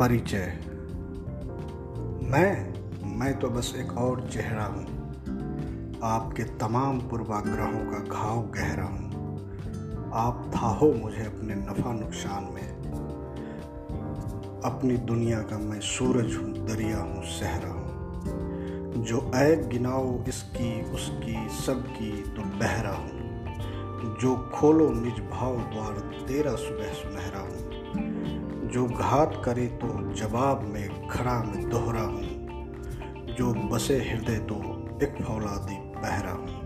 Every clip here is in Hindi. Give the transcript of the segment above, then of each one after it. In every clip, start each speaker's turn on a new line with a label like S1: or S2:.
S1: परिचय। मैं मैं तो बस एक और चेहरा हूँ। आपके तमाम पूर्वाग्रहों का घाव गहरा हूँ। आप था हो मुझे अपने नफ़ा नुकसान में। अपनी दुनिया का मैं सूरज हूँ, दरिया हूँ, सहरा हूँ। जो ऐब गिनाओ इसकी, उसकी, सबकी तो बहरा हूँ। जो खोलो निज भाव द्वार, तेरा सुबह सुनहरा हूँ। जो घात करे तो जवाब में खड़ा में दोहरा हूँ। जो बसे हृदय तो एक फौलादी बहरा हूँ।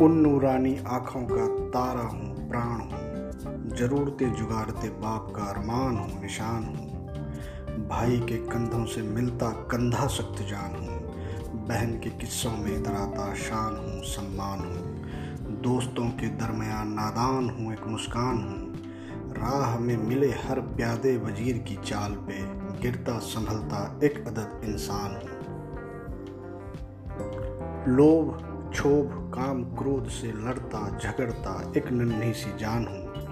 S1: उन नूरानी आँखों का तारा हूँ, प्राण हूँ। जरूरतें जुगाड़ते बाप का अरमान हूँ, निशान हूँ। भाई के कंधों से मिलता कंधा सख्त जान हूँ। बहन के किस्सों में इतराता शान हूँ, सम्मान हूँ। दोस्तों के दरमियान नादान हूँ, एक मुस्कान हूँ। राह में मिले हर प्यादे वज़ीर की चाल पे गिरता संभलता एक अदद इंसान हूँ। लोभ, क्षोभ, काम, क्रोध से लड़ता, झगड़ता एक नन्ही सी जान हूँ।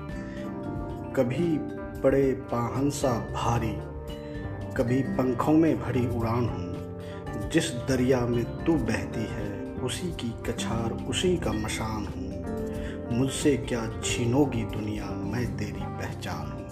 S1: कभी पड़े पाहंसा भारी, कभी पंखों में भरी उड़ान हूँ। जिस दरिया में तू बहती है उसी की कछार, उसी का मशान हूँ। मुझसे क्या छीनोगी दुनिया, मैं तेरी पहचान हूँ।